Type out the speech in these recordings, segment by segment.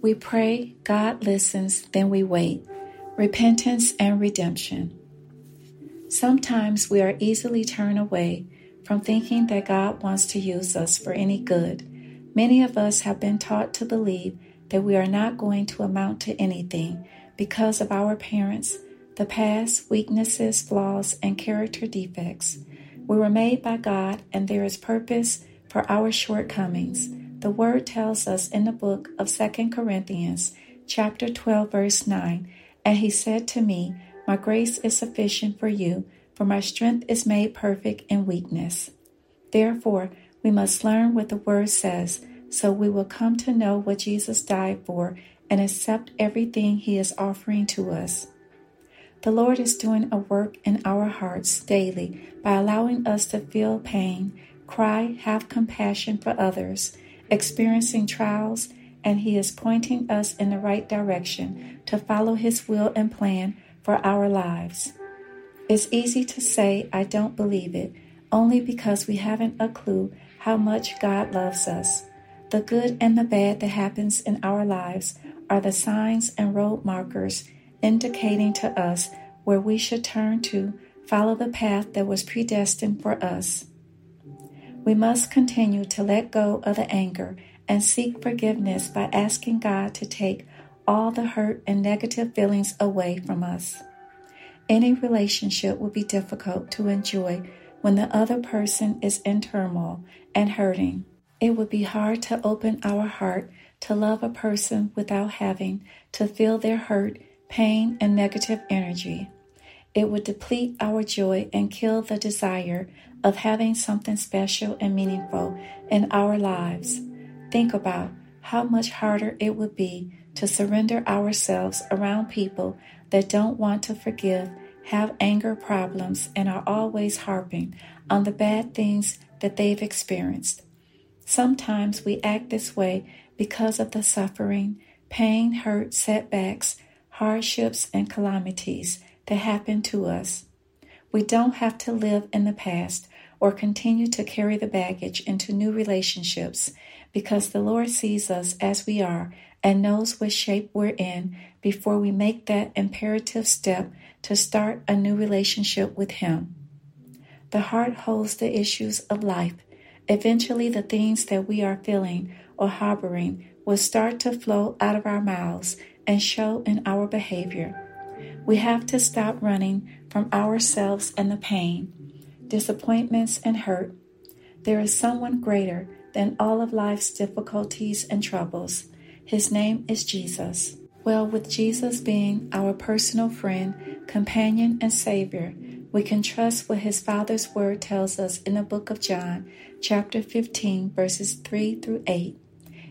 We pray, God listens, then we wait. Repentance and redemption. Sometimes we are easily turned away from thinking that God wants to use us for any good. Many of us have been taught to believe that we are not going to amount to anything because of our parents, the past, weaknesses, flaws, and character defects. We were made by God, and there is purpose for our shortcomings. The word tells us in the book of Second Corinthians, chapter 12, verse 9, and he said to me, My grace is sufficient for you, for my strength is made perfect in weakness. Therefore, we must learn what the word says, so we will come to know what Jesus died for and accept everything he is offering to us. The Lord is doing a work in our hearts daily by allowing us to feel pain, cry, have compassion for others, experiencing trials, and He is pointing us in the right direction to follow His will and plan for our lives. It's easy to say, I don't believe it, only because we haven't a clue how much God loves us. The good and the bad that happens in our lives are the signs and road markers indicating to us where we should turn to follow the path that was predestined for us. We must continue to let go of the anger and seek forgiveness by asking God to take all the hurt and negative feelings away from us. Any relationship will be difficult to enjoy when the other person is in turmoil and hurting. It would be hard to open our heart to love a person without having to feel their hurt, pain, and negative energy. It would deplete our joy and kill the desire of having something special and meaningful in our lives. Think about how much harder it would be to surrender ourselves around people that don't want to forgive, have anger problems, and are always harping on the bad things that they've experienced. Sometimes we act this way because of the suffering, pain, hurt, setbacks, hardships, and calamities that happen to us. We don't have to live in the past or continue to carry the baggage into new relationships because the Lord sees us as we are and knows what shape we're in before we make that imperative step to start a new relationship with Him. The heart holds the issues of life. Eventually, the things that we are feeling or harboring will start to flow out of our mouths and show in our behavior. We have to stop running from ourselves and the pain, disappointments, and hurt. There is someone greater than all of life's difficulties and troubles. His name is Jesus. Well, with Jesus being our personal friend, companion, and Savior, we can trust what His Father's Word tells us in the book of John, chapter 15, verses 3 through 8.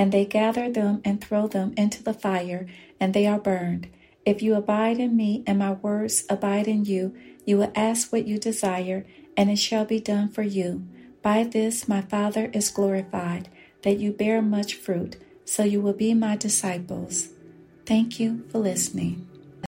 and they gather them and throw them into the fire, and they are burned. If you abide in me and my words abide in you, you will ask what you desire, and it shall be done for you. By this my Father is glorified, that you bear much fruit, so you will be my disciples. Thank you for listening.